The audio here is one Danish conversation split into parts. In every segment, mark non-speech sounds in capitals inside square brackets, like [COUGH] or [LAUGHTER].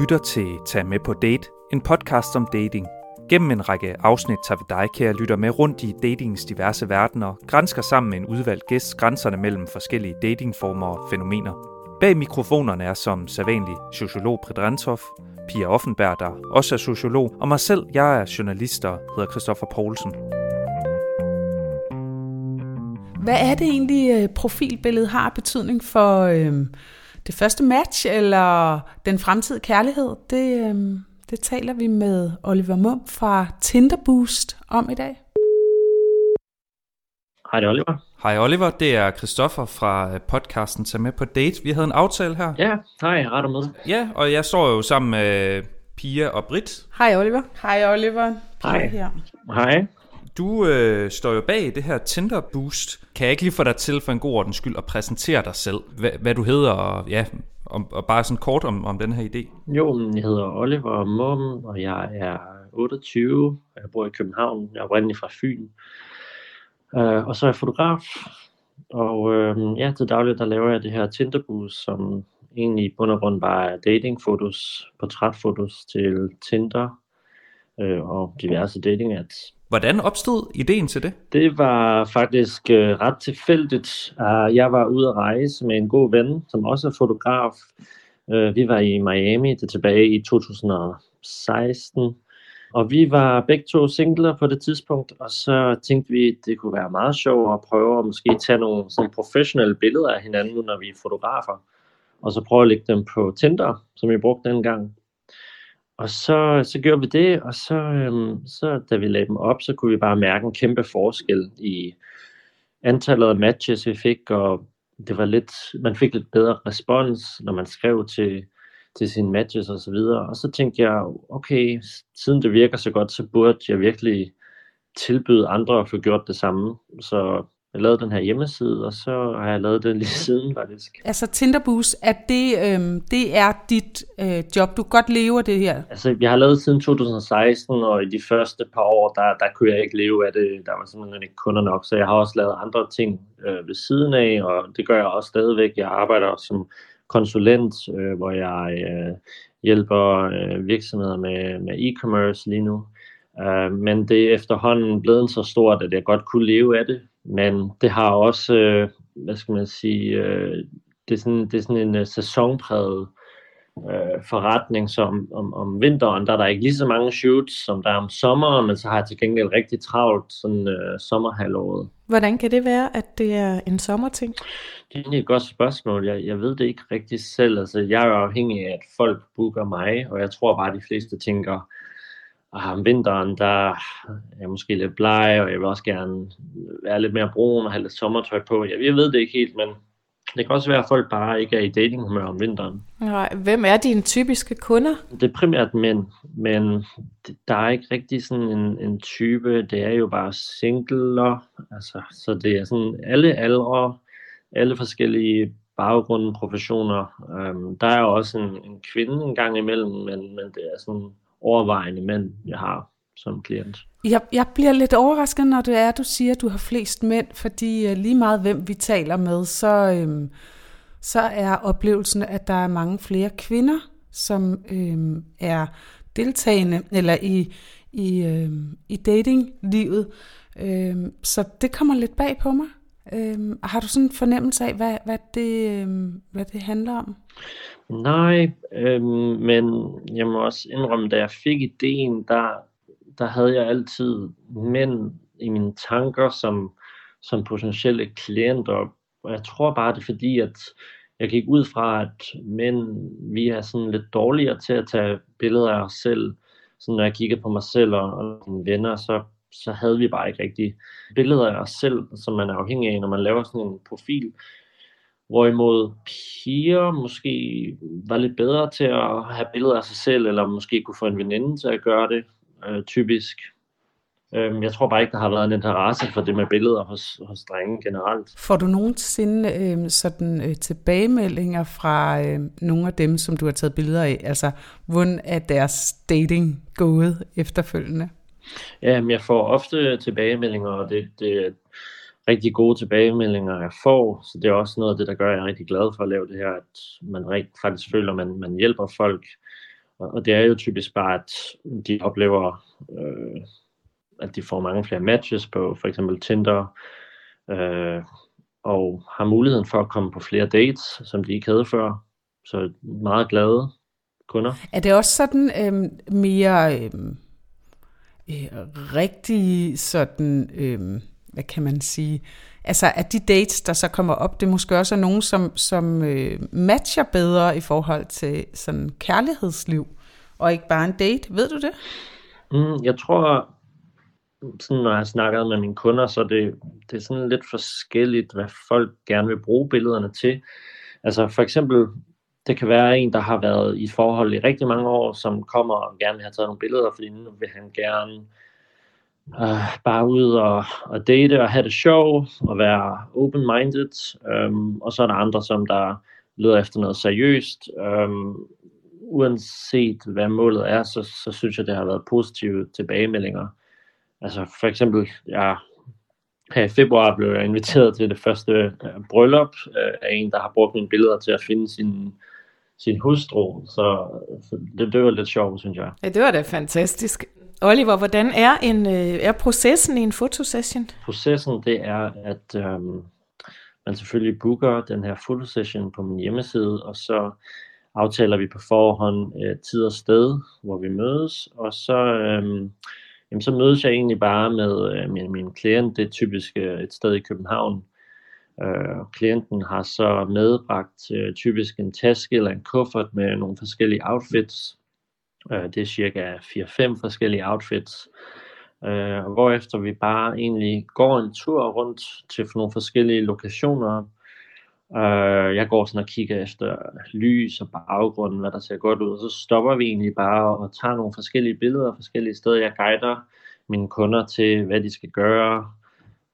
lytter til Tag med på date, en podcast om dating. Gennem en række afsnit tager vi dig, kære lytter, med rundt i datingens diverse verdener, grænsker sammen med en udvalgt gæst grænserne mellem forskellige datingformer og fænomener. Bag mikrofonerne er som sædvanlig sociolog Predrantov, Pia Offenberg, der også er sociolog, og mig selv, jeg er journalist og hedder Christoffer Poulsen. Hvad er det egentlig, øh, profilbilledet har betydning for øh, det første match eller den fremtidige kærlighed? Det, øh, det taler vi med Oliver Mum fra Tinder Boost om i dag. Hej, det er Oliver. Hej Oliver, det er Christoffer fra podcasten Tag med på date. Vi havde en aftale her. Ja, hej, ret med. Ja, og jeg står jo sammen med Pia og Britt. Hej Oliver. Hej Oliver. Pia hej. Her. Hej. Du øh, står jo bag det her Tinder Boost. Kan jeg ikke lige få dig til for en god ordens skyld at præsentere dig selv, hvad, hvad du hedder, og, ja, og, og bare sådan kort om, om den her idé? Jo, jeg hedder Oliver Mum, og jeg er 28. og Jeg bor i København. Jeg er oprindelig fra Fyn. Uh, og så er jeg fotograf. Og øh, ja, til daglig der laver jeg det her Tinder Boost, som egentlig i bund og grund bare er datingfotos, portrætfotos til Tinder uh, og diverse dating apps. Hvordan opstod ideen til det? Det var faktisk øh, ret tilfældigt. Uh, jeg var ude at rejse med en god ven, som også er fotograf. Uh, vi var i Miami, det tilbage i 2016. Og vi var begge to singler på det tidspunkt, og så tænkte vi, at det kunne være meget sjovt at prøve at måske tage nogle sådan professionelle billeder af hinanden, når vi er fotografer. Og så prøve at lægge dem på Tinder, som vi brugte dengang. Og så, så gjorde vi det, og så, øhm, så da vi lagde dem op, så kunne vi bare mærke en kæmpe forskel i antallet af matches, vi fik, og det var lidt, man fik lidt bedre respons, når man skrev til, til sine matches og så videre. Og så tænkte jeg, okay, siden det virker så godt, så burde jeg virkelig tilbyde andre at få gjort det samme. Så jeg lavede den her hjemmeside, og så har jeg lavet det lige siden faktisk. Altså Tinderboost, er det, øhm, det er dit øh, job? Du godt lever det her? Altså jeg har lavet siden 2016, og i de første par år, der, der kunne jeg ikke leve af det. Der var simpelthen ikke kunder nok, så jeg har også lavet andre ting øh, ved siden af, og det gør jeg også stadigvæk. Jeg arbejder som konsulent, øh, hvor jeg øh, hjælper øh, virksomheder med, med e-commerce lige nu. Uh, men det er efterhånden blevet så stort, at jeg godt kunne leve af det. Men det har også, øh, hvad skal man sige, øh, det, er sådan, det er sådan en uh, sæsonpræget øh, forretning, som om, om vinteren, der er der ikke lige så mange shoots, som der er om sommeren, men så har jeg til gengæld rigtig travlt sådan øh, sommerhalvåret. Hvordan kan det være, at det er en sommerting? Det er et godt spørgsmål. Jeg, jeg ved det ikke rigtig selv. Altså, jeg er afhængig af, at folk booker mig, og jeg tror bare, at de fleste tænker, og om vinteren, der er jeg måske lidt bleg, og jeg vil også gerne være lidt mere brun og have lidt sommertøj på. Jeg, jeg ved det ikke helt, men det kan også være, at folk bare ikke er i datinghumør om vinteren. Nej, hvem er dine typiske kunder? Det er primært mænd, men der er ikke rigtig sådan en, en type. Det er jo bare singler, altså, så det er sådan alle aldre, alle forskellige baggrunde, professioner. Um, der er jo også en, en kvinde en gang imellem, men, men det er sådan overvejende mænd, jeg har som klient. Jeg, jeg bliver lidt overrasket, når det er, at du siger, at du har flest mænd, fordi øh, lige meget hvem vi taler med, så, øhm, så er oplevelsen, at der er mange flere kvinder, som øhm, er deltagende eller i, i, øhm, i datinglivet. Øhm, så det kommer lidt bag på mig. Øhm, har du sådan en fornemmelse af, hvad, hvad, det, øhm, hvad det handler om? Nej, øhm, men jeg må også indrømme, da jeg fik ideen, der, der havde jeg altid mænd i mine tanker som, som potentielle klienter. Og jeg tror bare, det er fordi, at jeg gik ud fra, at mænd, vi er sådan lidt dårligere til at tage billeder af os selv. Så når jeg kiggede på mig selv og, og mine venner, så, så havde vi bare ikke rigtig billeder af os selv, som man er afhængig af, når man laver sådan en profil. Hvorimod piger måske var lidt bedre til at have billeder af sig selv, eller måske kunne få en veninde til at gøre det, øh, typisk. Øhm, jeg tror bare ikke, der har været en interesse for det med billeder hos, hos drenge generelt. Får du nogensinde øh, sådan øh, tilbagemeldinger fra øh, nogle af dem, som du har taget billeder af? Altså, hvordan er deres dating gået efterfølgende? Ja, jeg får ofte tilbagemeldinger, og det, det, er rigtig gode tilbagemeldinger, jeg får. Så det er også noget af det, der gør, at jeg er rigtig glad for at lave det her, at man rigtig faktisk føler, at man, man hjælper folk. Og, og det er jo typisk bare, at de oplever, øh, at de får mange flere matches på for eksempel Tinder, øh, og har muligheden for at komme på flere dates, som de ikke havde før. Så meget glade kunder. Er det også sådan øh, mere øh, øh, rigtig sådan, øh, hvad kan man sige, altså at de dates, der så kommer op, det måske også er nogen, som, som øh, matcher bedre i forhold til sådan kærlighedsliv, og ikke bare en date. Ved du det? Mm, jeg tror, sådan, når jeg har snakket med mine kunder, så det, det er sådan lidt forskelligt, hvad folk gerne vil bruge billederne til. Altså for eksempel, det kan være en, der har været i forhold i rigtig mange år, som kommer og gerne vil have taget nogle billeder, fordi nu vil han gerne øh, bare ud og, og date og have det sjov og være open-minded. Øhm, og så er der andre, som der leder efter noget seriøst. Øhm, uanset hvad målet er, så, så synes jeg, det har været positive tilbagemeldinger. Altså for eksempel, jeg, her i februar blev jeg inviteret til det første øh, bryllup øh, af en, der har brugt mine billeder til at finde sin, sin hustru. Så, så det, det var lidt sjovt, synes jeg. Ja, det var da fantastisk. Oliver, hvordan er, en, øh, er processen i en fotosession? Processen, det er, at øhm, man selvfølgelig booker den her fotosession på min hjemmeside, og så aftaler vi på forhånd øh, tid og sted, hvor vi mødes, og så, øhm, jamen, så mødes jeg egentlig bare med øh, min, min klient, det er typisk øh, et sted i København, øh, klienten har så medbragt øh, typisk en taske eller en kuffert med nogle forskellige outfits, Øh, det er cirka 4-5 forskellige outfits. Øh, hvorefter vi bare egentlig går en tur rundt til nogle forskellige lokationer. Øh, jeg går sådan og kigger efter lys og baggrunden, hvad der ser godt ud, og så stopper vi egentlig bare og tager nogle forskellige billeder forskellige steder. Jeg guider mine kunder til, hvad de skal gøre,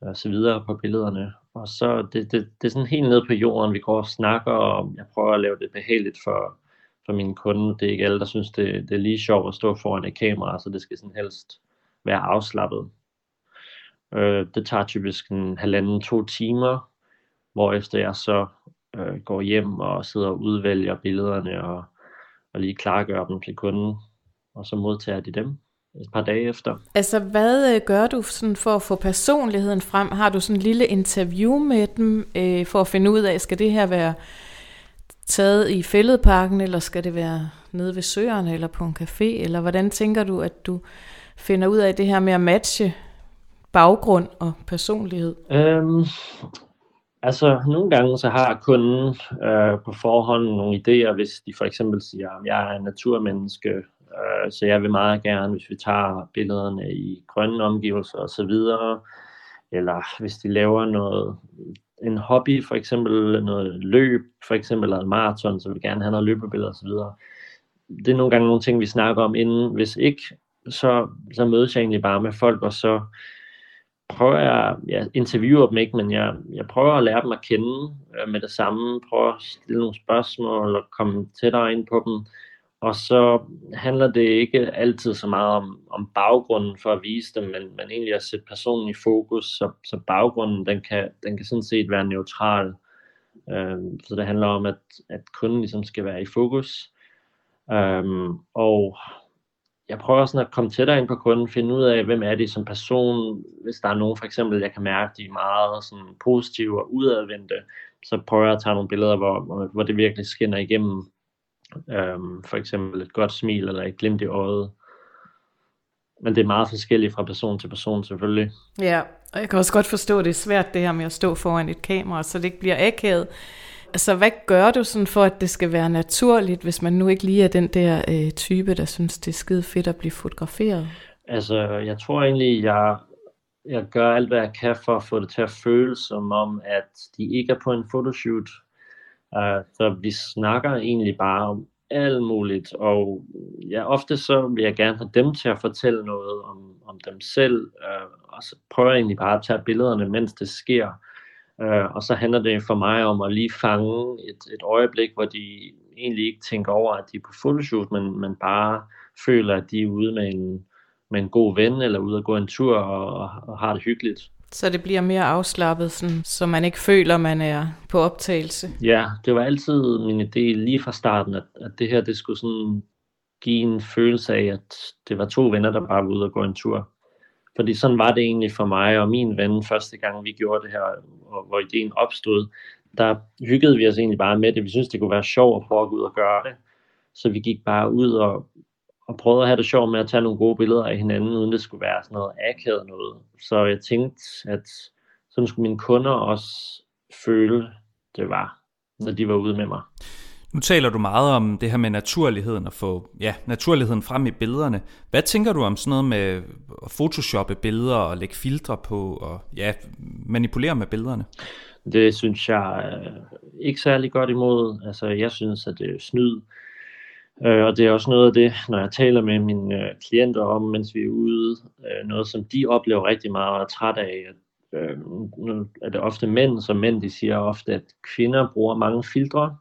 øh, og så videre på billederne. Og så det, det, det er sådan helt ned på jorden, vi går og snakker, og jeg prøver at lave det behageligt for, for mine kunder. Det er ikke alle, der synes, det, det er lige sjovt at stå foran et kamera, så det skal sådan helst være afslappet. Øh, det tager typisk en halvanden, to timer, hvor efter jeg så øh, går hjem og sidder og udvælger billederne og, og lige klargør dem til kunden, og så modtager de dem et par dage efter. Altså, hvad øh, gør du sådan for at få personligheden frem? Har du sådan en lille interview med dem, øh, for at finde ud af, skal det her være taget i fældeparken, eller skal det være nede ved søerne, eller på en café, eller hvordan tænker du, at du finder ud af det her med at matche baggrund og personlighed? Øhm, altså, nogle gange så har kunden øh, på forhånd nogle idéer, hvis de for eksempel siger, at jeg er en naturmenneske, øh, så jeg vil meget gerne, hvis vi tager billederne i grønne omgivelser osv., eller hvis de laver noget en hobby, for eksempel noget løb, for eksempel eller en maraton, så vi gerne have noget løbebilleder osv. Det er nogle gange nogle ting, vi snakker om inden. Hvis ikke, så, så mødes jeg egentlig bare med folk, og så prøver jeg, jeg interviewer dem ikke, men jeg, jeg prøver at lære dem at kende øh, med det samme, prøver at stille nogle spørgsmål og komme tættere ind på dem, og så handler det ikke altid så meget om, om baggrunden for at vise dem, men, men egentlig at sætte personen i fokus, så, så baggrunden den kan, den kan sådan set være neutral. Øhm, så det handler om, at, at kunden ligesom skal være i fokus. Øhm, og jeg prøver sådan at komme tættere ind på kunden, finde ud af, hvem er de som person. Hvis der er nogen, for eksempel, jeg kan mærke, de er meget sådan, positive og udadvendte, så prøver jeg at tage nogle billeder, hvor, hvor det virkelig skinner igennem Øhm, for eksempel et godt smil eller et glimt i øjet. Men det er meget forskelligt fra person til person selvfølgelig. Ja, og jeg kan også godt forstå, at det er svært det her med at stå foran et kamera, så det ikke bliver akavet. Altså, hvad gør du sådan for, at det skal være naturligt, hvis man nu ikke lige er den der øh, type, der synes, det er skide fedt at blive fotograferet? Altså, jeg tror egentlig, jeg, jeg gør alt, hvad jeg kan for at få det til at føles som om, at de ikke er på en fotoshoot. Uh, så vi snakker egentlig bare om alt muligt, og ja, ofte så vil jeg gerne have dem til at fortælle noget om, om dem selv, uh, og så prøver jeg egentlig bare at tage billederne, mens det sker. Uh, og så handler det for mig om at lige fange et, et øjeblik, hvor de egentlig ikke tænker over, at de er på fotoshoot, men, men bare føler, at de er ude med en, med en god ven, eller ude at gå en tur og, og har det hyggeligt. Så det bliver mere afslappet, sådan, så man ikke føler, man er på optagelse. Ja, det var altid min idé lige fra starten, at, at det her det skulle sådan give en følelse af, at det var to venner, der bare var ude og gå en tur. Fordi sådan var det egentlig for mig og min ven første gang, vi gjorde det her, og hvor ideen opstod. Der hyggede vi os egentlig bare med det. Vi synes det kunne være sjovt at prøve at gå ud og gøre det. Så vi gik bare ud og, og prøvede at have det sjovt med at tage nogle gode billeder af hinanden, uden det skulle være sådan noget akavet noget. Så jeg tænkte, at sådan skulle mine kunder også føle, det var, når de var ude med mig. Nu taler du meget om det her med naturligheden og få ja, naturligheden frem i billederne. Hvad tænker du om sådan noget med at photoshoppe billeder og lægge filtre på og ja, manipulere med billederne? Det synes jeg er ikke særlig godt imod. Altså, jeg synes, at det er snyd. Øh, og det er også noget af det, når jeg taler med mine øh, klienter om, mens vi er ude, øh, noget som de oplever rigtig meget og er træt af. At, øh, nu er det ofte mænd, som mænd de siger ofte, at kvinder bruger mange filtre,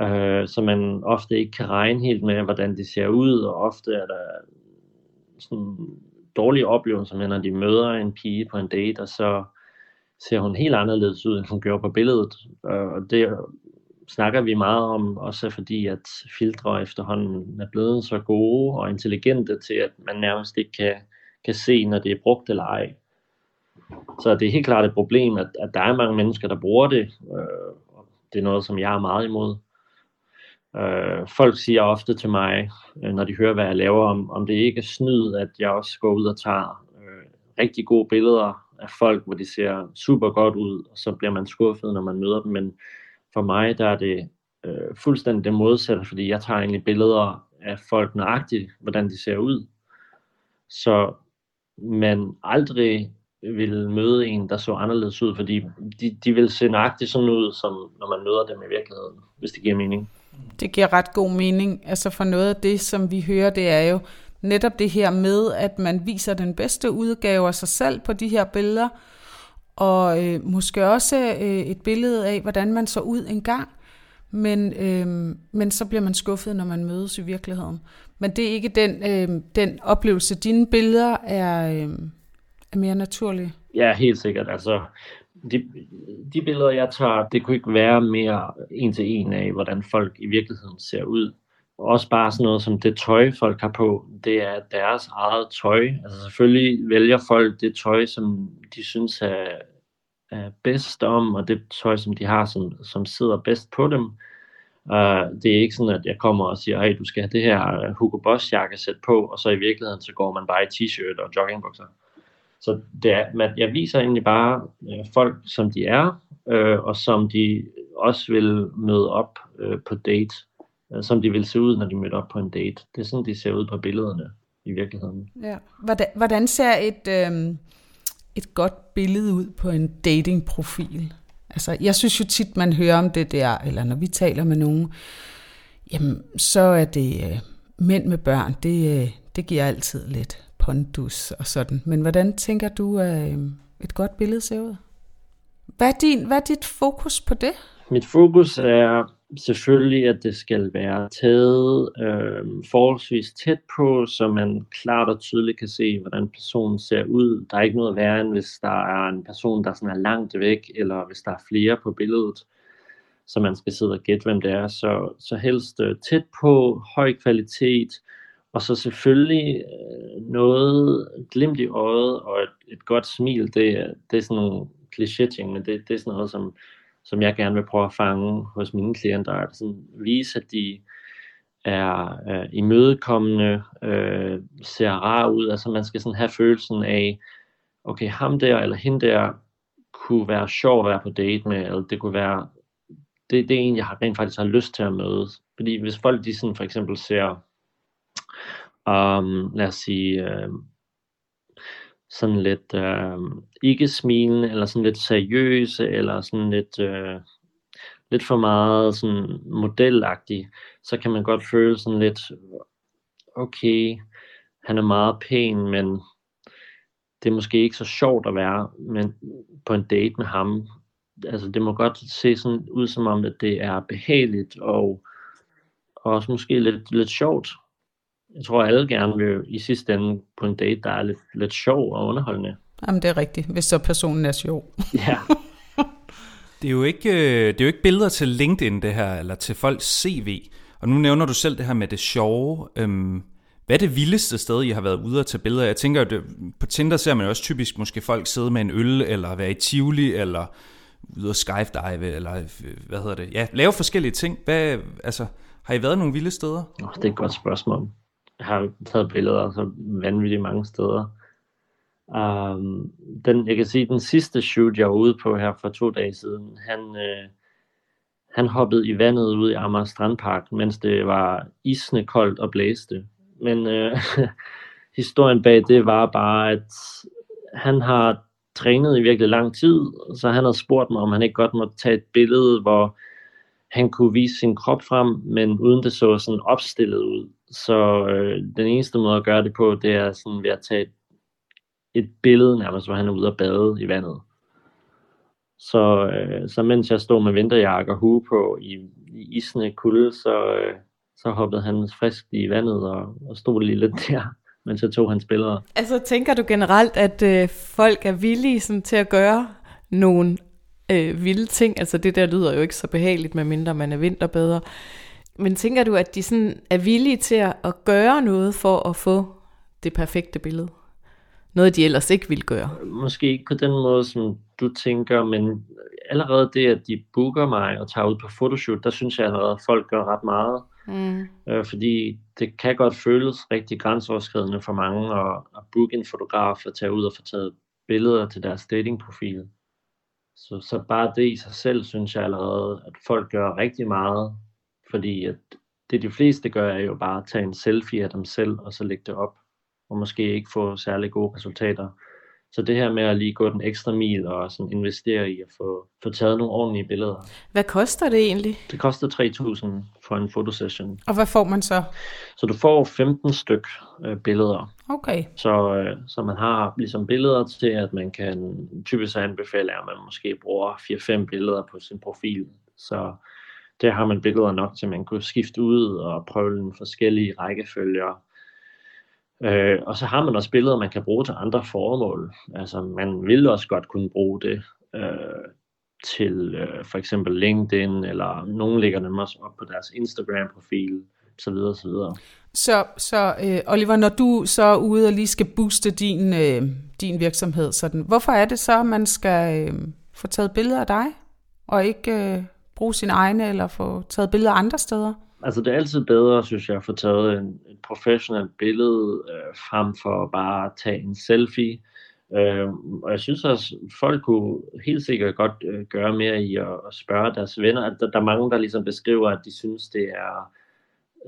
øh, så man ofte ikke kan regne helt med, hvordan det ser ud, og ofte er der sådan dårlige oplevelser med, når de møder en pige på en date, og så ser hun helt anderledes ud, end hun gjorde på billedet. Øh, og det snakker vi meget om, også fordi at filtre efterhånden er blevet så gode og intelligente til, at man nærmest ikke kan, kan se, når det er brugt eller ej. Så det er helt klart et problem, at, at der er mange mennesker, der bruger det. Øh, det er noget, som jeg er meget imod. Øh, folk siger ofte til mig, øh, når de hører, hvad jeg laver, om, om det ikke er snyd, at jeg også går ud og tager øh, rigtig gode billeder af folk, hvor de ser super godt ud, og så bliver man skuffet, når man møder dem. Men for mig, der er det øh, fuldstændig det modsatte, fordi jeg tager egentlig billeder af folk nøjagtigt, hvordan de ser ud. Så man aldrig vil møde en, der så anderledes ud, fordi de, de vil se nøjagtigt sådan ud, som når man møder dem i virkeligheden, hvis det giver mening. Det giver ret god mening. Altså for noget af det, som vi hører, det er jo netop det her med, at man viser den bedste udgave af sig selv på de her billeder, og øh, måske også øh, et billede af, hvordan man så ud engang, men, øh, men så bliver man skuffet, når man mødes i virkeligheden. Men det er ikke den, øh, den oplevelse. Dine billeder er, øh, er mere naturlige. Ja, helt sikkert. Altså, de, de billeder, jeg tager, det kunne ikke være mere en til en af, hvordan folk i virkeligheden ser ud. Også bare sådan noget som det tøj, folk har på, det er deres eget tøj. Altså selvfølgelig vælger folk det tøj, som de synes er, er bedst om, og det tøj, som de har, som, som sidder bedst på dem. Uh, det er ikke sådan, at jeg kommer og siger, hey, du skal have det her øh, Hugo Boss jakkesæt på, og så i virkeligheden, så går man bare i t-shirt og joggingbukser. Så det er, man, jeg viser egentlig bare øh, folk, som de er, øh, og som de også vil møde op øh, på date, øh, som de vil se ud, når de møder op på en date. Det er sådan, de ser ud på billederne i virkeligheden. Ja. Hvordan, hvordan ser et, øh, et godt billede ud på en datingprofil? Altså, jeg synes jo tit, man hører om det der, eller når vi taler med nogen, jamen, så er det øh, mænd med børn, det, øh, det giver altid lidt pondus og sådan. Men hvordan tænker du, at øh, et godt billede ser ud? Hvad er, din, hvad er dit fokus på det? Mit fokus er selvfølgelig, at det skal være taget øh, forholdsvis tæt på, så man klart og tydeligt kan se, hvordan personen ser ud. Der er ikke noget værre, end hvis der er en person, der sådan er langt væk, eller hvis der er flere på billedet, så man skal sidde og gætte, hvem det er. Så, så helst øh, tæt på, høj kvalitet, og så selvfølgelig øh, noget glimt i øjet og et, et godt smil, det, det er sådan nogle kliché-ting, men det, det er sådan noget, som, som jeg gerne vil prøve at fange hos mine klienter. At sådan vise, at de er øh, imødekommende, øh, ser rar ud. Altså man skal sådan have følelsen af, okay, ham der eller hende der kunne være sjov at være på date med, eller det kunne være, det, det er en, jeg rent faktisk har lyst til at møde. Fordi hvis folk de sådan for eksempel ser um, lad os sige, øh, sådan lidt øh, ikke smilende, eller sådan lidt seriøse, eller sådan lidt, øh, lidt for meget sådan modelagtig, så kan man godt føle sådan lidt, okay, han er meget pæn, men det er måske ikke så sjovt at være men på en date med ham. Altså det må godt se sådan ud som om, at det er behageligt og, og også måske lidt, lidt sjovt jeg tror alle gerne vil i sidste ende på en date, der er lidt, lidt sjov og underholdende. Jamen det er rigtigt, hvis så personen er sjov. Ja. [LAUGHS] det, er jo ikke, øh, det er jo ikke billeder til LinkedIn det her, eller til folks CV. Og nu nævner du selv det her med det sjove. Øhm, hvad er det vildeste sted, I har været ude og tage billeder? Jeg tænker, at på Tinder ser man jo også typisk måske folk sidde med en øl, eller være i Tivoli, eller ude og skydive, eller hvad hedder det? Ja, lave forskellige ting. Hvad, altså, har I været nogle vilde steder? Oh, det er et godt spørgsmål. Har taget billeder så vanvittigt mange steder. Um, den, jeg kan sige, den sidste shoot, jeg var ude på her for to dage siden, han, øh, han hoppede i vandet ud i Amager Strandpark, mens det var isne koldt og blæste. Men øh, [LAUGHS] historien bag det var bare, at han har trænet i virkelig lang tid, så han havde spurgt mig, om han ikke godt måtte tage et billede, hvor han kunne vise sin krop frem, men uden det så sådan opstillet ud. Så øh, den eneste måde at gøre det på, det er sådan ved at tage et, et billede nærmest, hvor han er ude at bade i vandet. Så, øh, så mens jeg stod med vinterjakke og hue på i, i isende kulde, så, øh, så hoppede han frisk i vandet og, og stod lige lidt der, [LAUGHS] mens jeg tog hans billeder. Altså tænker du generelt, at øh, folk er villige sådan, til at gøre nogle øh, vilde ting? Altså det der lyder jo ikke så behageligt, medmindre man er vinterbader. Men tænker du, at de sådan er villige til at, gøre noget for at få det perfekte billede? Noget, de ellers ikke vil gøre? Måske ikke på den måde, som du tænker, men allerede det, at de booker mig og tager ud på fotoshoot, der synes jeg allerede, at folk gør ret meget. Mm. Øh, fordi det kan godt føles rigtig grænseoverskridende for mange at, at booke en fotograf og tage ud og få taget billeder til deres datingprofil. Så, så bare det i sig selv, synes jeg allerede, at folk gør rigtig meget, fordi at det de fleste gør, er jo bare at tage en selfie af dem selv, og så lægge det op, og måske ikke få særlig gode resultater. Så det her med at lige gå den ekstra mil og sådan investere i at få, få taget nogle ordentlige billeder. Hvad koster det egentlig? Det koster 3.000 for en fotosession. Og hvad får man så? Så du får 15 styk øh, billeder. Okay. Så, øh, så man har ligesom billeder til, at man kan typisk anbefale, at man måske bruger 4-5 billeder på sin profil. Så der har man billeder nok til, at man kunne skifte ud og prøve den forskellige rækkefølger Øh, og så har man også billeder, man kan bruge til andre formål. Altså man vil også godt kunne bruge det øh, til øh, for eksempel LinkedIn, eller nogen lægger dem også op på deres Instagram-profil, så videre, så videre. Så, så øh, Oliver, når du så er ude og lige skal booste din, øh, din virksomhed, sådan, hvorfor er det så, at man skal øh, få taget billeder af dig, og ikke øh, bruge sine egne, eller få taget billeder andre steder? Altså det er altid bedre, synes jeg, at få taget en, et professionelt billede øh, frem for bare at tage en selfie. Øh, og jeg synes også, folk kunne helt sikkert godt øh, gøre mere i at, at spørge deres venner. Altså, der, der er mange, der ligesom beskriver, at de synes, det er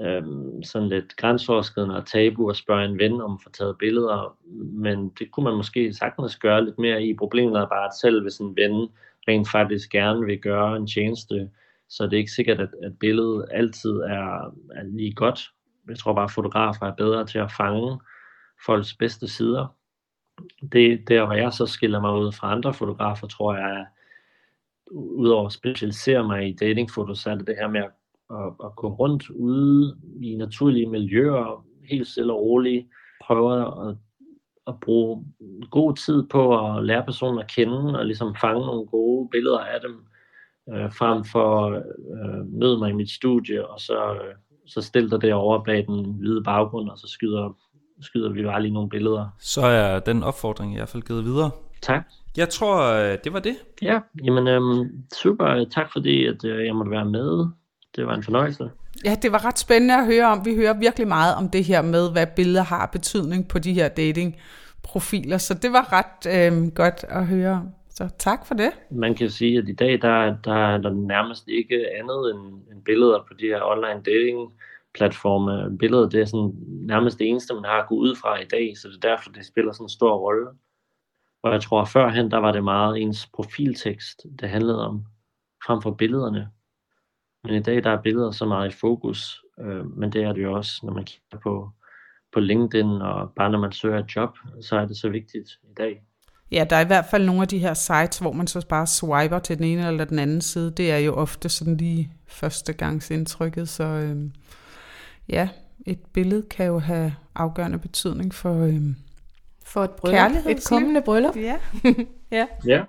øh, sådan lidt grænseoverskridende og tabu at spørge en ven om at få taget billeder. Men det kunne man måske sagtens gøre lidt mere i. Problemet er bare, at selv hvis en ven rent faktisk gerne vil gøre en tjeneste, så det er ikke sikkert, at, at billedet altid er, er lige godt. Jeg tror bare, at fotografer er bedre til at fange folks bedste sider. Det der, hvor jeg så skiller mig ud fra andre fotografer, tror jeg, er, udover at specialisere mig i datingfotos, så er det det her med at, at, at gå rundt ude i naturlige miljøer, helt stille og roligt, prøve at, at bruge god tid på at lære personen at kende, og ligesom fange nogle gode billeder af dem, øh, frem for øh, møde mig i mit studie, og så, øh, så stille dig derovre bag den hvide baggrund, og så skyder, skyder vi bare lige nogle billeder. Så er den opfordring i hvert fald givet videre. Tak. Jeg tror, øh, det var det. Ja, jamen øh, super. Tak fordi, at øh, jeg måtte være med. Det var en fornøjelse. Ja, det var ret spændende at høre om. Vi hører virkelig meget om det her med, hvad billeder har betydning på de her datingprofiler. Så det var ret øh, godt at høre om. Så tak for det. Man kan sige, at i dag der, der er der nærmest ikke andet end, end billeder på de her online dating platforme. Billeder det er sådan nærmest det eneste, man har at gå ud fra i dag, så det er derfor, det spiller sådan en stor rolle. Og jeg tror, at førhen, der var det meget ens profiltekst, det handlede om, frem for billederne. Men i dag, der er billeder så meget i fokus, øh, men det er det jo også, når man kigger på, på LinkedIn, og bare når man søger et job, så er det så vigtigt i dag. Ja, der er i hvert fald nogle af de her sites, hvor man så bare swiper til den ene eller den anden side. Det er jo ofte sådan lige førstegangsindtrykket, så øh, ja, et billede kan jo have afgørende betydning for, øh, for et bryllup. Et kommende bryllup. Ja. [LAUGHS] ja. ja.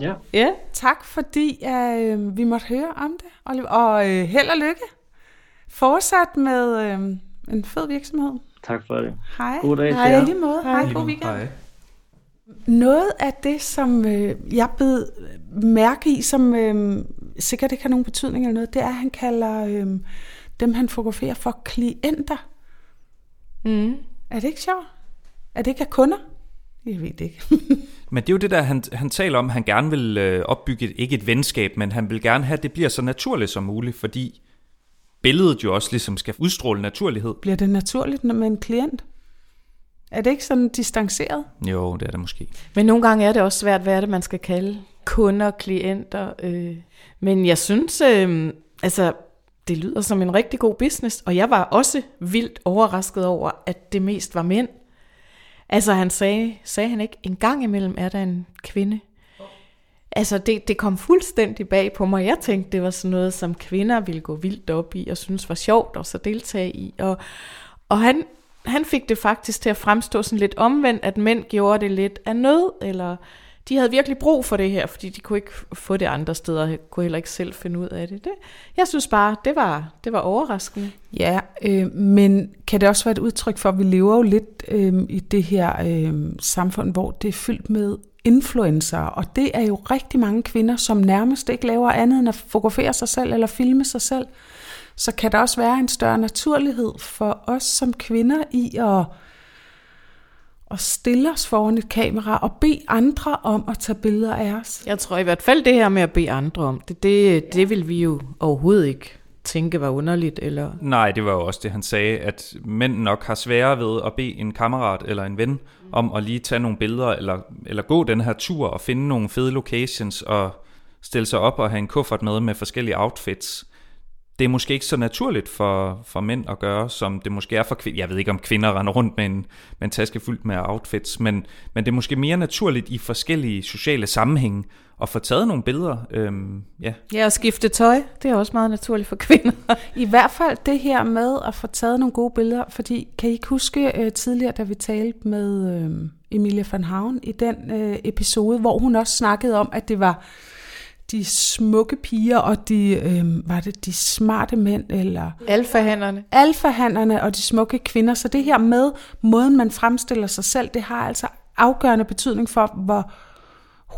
Ja. ja. Tak fordi øh, vi måtte høre om det, Oliver. Og øh, held og lykke. Fortsat med øh, en fed virksomhed. Tak for det. Hej. God dag til Hej, jer. i lige måde. Hej, Lige god weekend. Hej. Noget af det, som øh, jeg blev mærke i, som øh, sikkert ikke har nogen betydning eller noget, det er, at han kalder øh, dem, han fotograferer for klienter. Mm. Er det ikke sjovt? Er det ikke af kunder? Jeg ved det ikke. [LAUGHS] Men det er jo det der, han, han taler om, han gerne vil øh, opbygge, et, ikke et venskab, men han vil gerne have, at det bliver så naturligt som muligt, fordi billedet jo også ligesom skal udstråle naturlighed. Bliver det naturligt med en klient? Er det ikke sådan distanceret? Jo, det er det måske. Men nogle gange er det også svært, hvad er det, man skal kalde kunder, klienter. Øh. Men jeg synes, øh, altså, det lyder som en rigtig god business, og jeg var også vildt overrasket over, at det mest var mænd. Altså han sagde, sagde han ikke, en gang imellem er der en kvinde. Altså det, det kom fuldstændig bag på mig. Jeg tænkte, det var sådan noget, som kvinder ville gå vildt op i, og synes var sjovt og så deltage i. Og, og han, han fik det faktisk til at fremstå sådan lidt omvendt, at mænd gjorde det lidt af nød, eller de havde virkelig brug for det her, fordi de kunne ikke få det andre steder, kunne heller ikke selv finde ud af det. det jeg synes bare, det var, det var overraskende. Ja, øh, men kan det også være et udtryk for, at vi lever jo lidt øh, i det her øh, samfund, hvor det er fyldt med influencer, og det er jo rigtig mange kvinder, som nærmest ikke laver andet end at fotografere sig selv eller filme sig selv. Så kan der også være en større naturlighed for os som kvinder i at, at stille os foran et kamera og bede andre om at tage billeder af os. Jeg tror i hvert fald det her med at bede andre om det, det, det vil vi jo overhovedet ikke tænke var underligt. Eller... Nej, det var jo også det, han sagde, at mænd nok har sværere ved at bede en kammerat eller en ven om at lige tage nogle billeder, eller, eller gå den her tur og finde nogle fede locations og stille sig op og have en kuffert med med forskellige outfits. Det er måske ikke så naturligt for, for mænd at gøre, som det måske er for kvinder. Jeg ved ikke, om kvinder render rundt med en, med en taske fyldt med outfits, men, men det er måske mere naturligt i forskellige sociale sammenhænge at få taget nogle billeder. Øhm, ja. Ja, at skifte tøj, det er også meget naturligt for kvinder. [LAUGHS] I hvert fald det her med at få taget nogle gode billeder, fordi kan I ikke huske øh, tidligere, da vi talte med øh, Emilia van Havn i den øh, episode, hvor hun også snakkede om, at det var de smukke piger og de, øh, var det de smarte mænd, eller Alfahanderne. alfahanderne og de smukke kvinder. Så det her med måden, man fremstiller sig selv, det har altså afgørende betydning for, hvor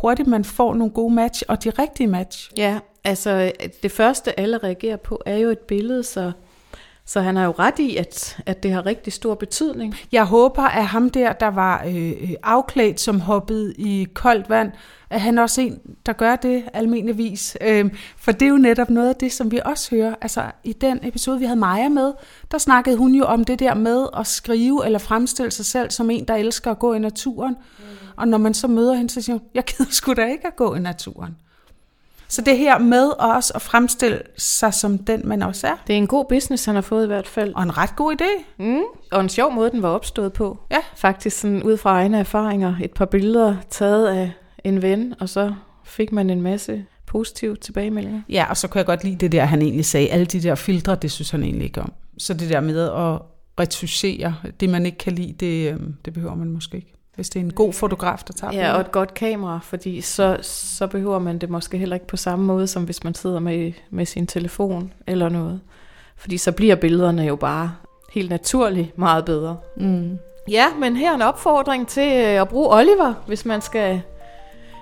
hurtigt man får nogle gode match, og de rigtige match. Ja, altså det første alle reagerer på er jo et billede, så, så han har jo ret i, at, at det har rigtig stor betydning. Jeg håber, at ham der, der var øh, øh, afklædt, som hoppede i koldt vand, at han også er en, der gør det almindeligvis. Øh, for det er jo netop noget af det, som vi også hører. Altså i den episode, vi havde Maja med, der snakkede hun jo om det der med at skrive eller fremstille sig selv som en, der elsker at gå i naturen. Mm. Og når man så møder hende, så siger hun, jeg gider sgu da ikke at gå i naturen. Så det her med også at fremstille sig som den, man også er. Det er en god business, han har fået i hvert fald. Og en ret god idé. Mm. Og en sjov måde, den var opstået på. Ja. Faktisk sådan ud fra egne erfaringer. Et par billeder taget af en ven, og så fik man en masse positive tilbagemeldinger. Ja, og så kan jeg godt lide det der, han egentlig sagde. Alle de der filtre, det synes han egentlig ikke om. Så det der med at retuschere, det man ikke kan lide, det, øhm, det behøver man måske ikke. Hvis det er en god fotograf, der tager Ja, billeder. og et godt kamera, fordi så, så behøver man det måske heller ikke på samme måde, som hvis man sidder med, med sin telefon eller noget. Fordi så bliver billederne jo bare helt naturligt meget bedre. Mm. Ja, men her er en opfordring til øh, at bruge Oliver, hvis man skal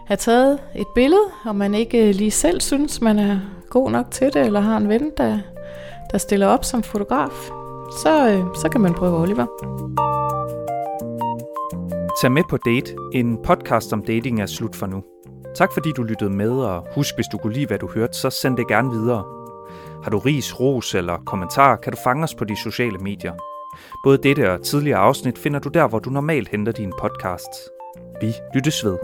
have taget et billede, og man ikke øh, lige selv synes, man er god nok til det, eller har en ven, der, der stiller op som fotograf. Så, øh, så kan man prøve Oliver. Tag med på Date, en podcast om dating er slut for nu. Tak fordi du lyttede med, og husk, hvis du kunne lide, hvad du hørte, så send det gerne videre. Har du ris, ros eller kommentar, kan du fange os på de sociale medier. Både dette og tidligere afsnit finder du der, hvor du normalt henter dine podcasts. Vi lyttes ved.